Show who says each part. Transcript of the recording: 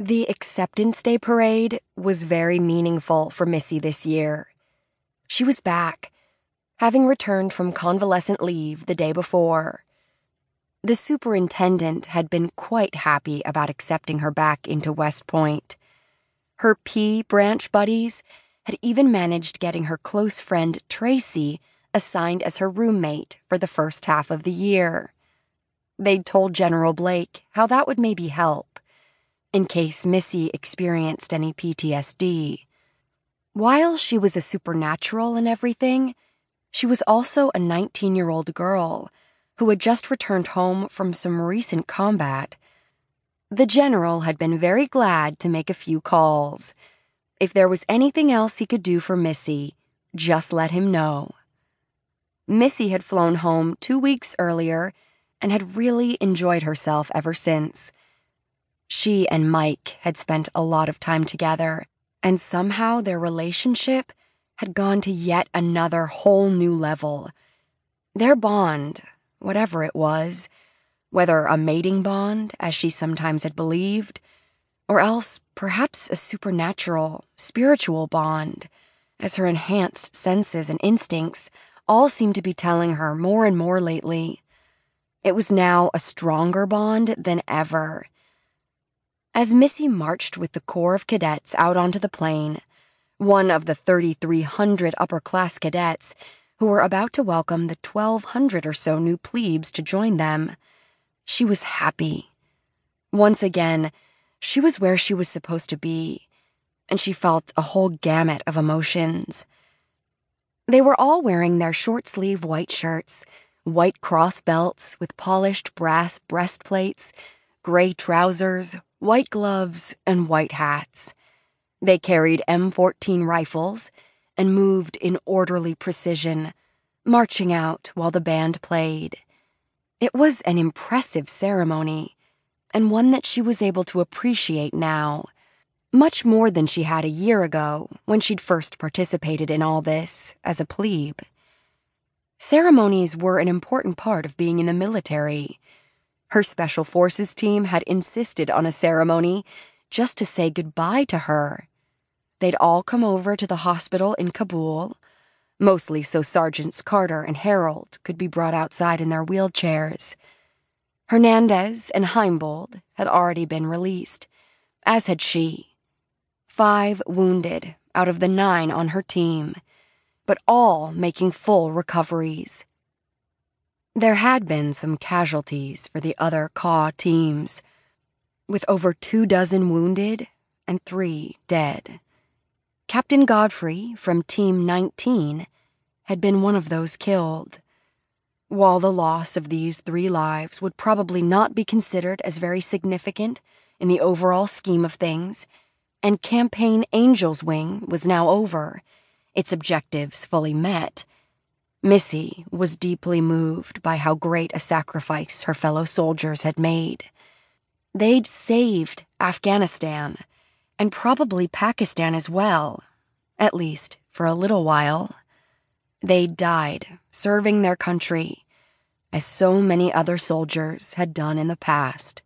Speaker 1: The Acceptance Day parade was very meaningful for Missy this year. She was back, having returned from convalescent leave the day before. The superintendent had been quite happy about accepting her back into West Point. Her P branch buddies had even managed getting her close friend Tracy assigned as her roommate for the first half of the year. They'd told General Blake how that would maybe help, in case Missy experienced any PTSD. While she was a supernatural and everything, she was also a 19 year old girl who had just returned home from some recent combat. The general had been very glad to make a few calls. If there was anything else he could do for Missy, just let him know. Missy had flown home two weeks earlier and had really enjoyed herself ever since. She and Mike had spent a lot of time together, and somehow their relationship had gone to yet another whole new level. Their bond, whatever it was, whether a mating bond, as she sometimes had believed, or else perhaps a supernatural, spiritual bond, as her enhanced senses and instincts all seemed to be telling her more and more lately. It was now a stronger bond than ever. As Missy marched with the Corps of Cadets out onto the plain, one of the 3,300 upper class cadets who were about to welcome the 1,200 or so new plebes to join them, she was happy. Once again, she was where she was supposed to be, and she felt a whole gamut of emotions. They were all wearing their short sleeve white shirts, white cross belts with polished brass breastplates, gray trousers, white gloves, and white hats. They carried M14 rifles and moved in orderly precision, marching out while the band played. It was an impressive ceremony, and one that she was able to appreciate now much more than she had a year ago when she'd first participated in all this as a plebe. Ceremonies were an important part of being in the military. Her Special Forces team had insisted on a ceremony just to say goodbye to her. They'd all come over to the hospital in Kabul, mostly so Sergeants Carter and Harold could be brought outside in their wheelchairs. Hernandez and Heimbold had already been released, as had she five wounded out of the nine on her team, but all making full recoveries. There had been some casualties for the other CAW teams, with over two dozen wounded and three dead. Captain Godfrey from Team 19 had been one of those killed. While the loss of these three lives would probably not be considered as very significant in the overall scheme of things, and Campaign Angel's Wing was now over, its objectives fully met. Missy was deeply moved by how great a sacrifice her fellow soldiers had made. They'd saved Afghanistan, and probably Pakistan as well, at least for a little while. They'd died serving their country, as so many other soldiers had done in the past.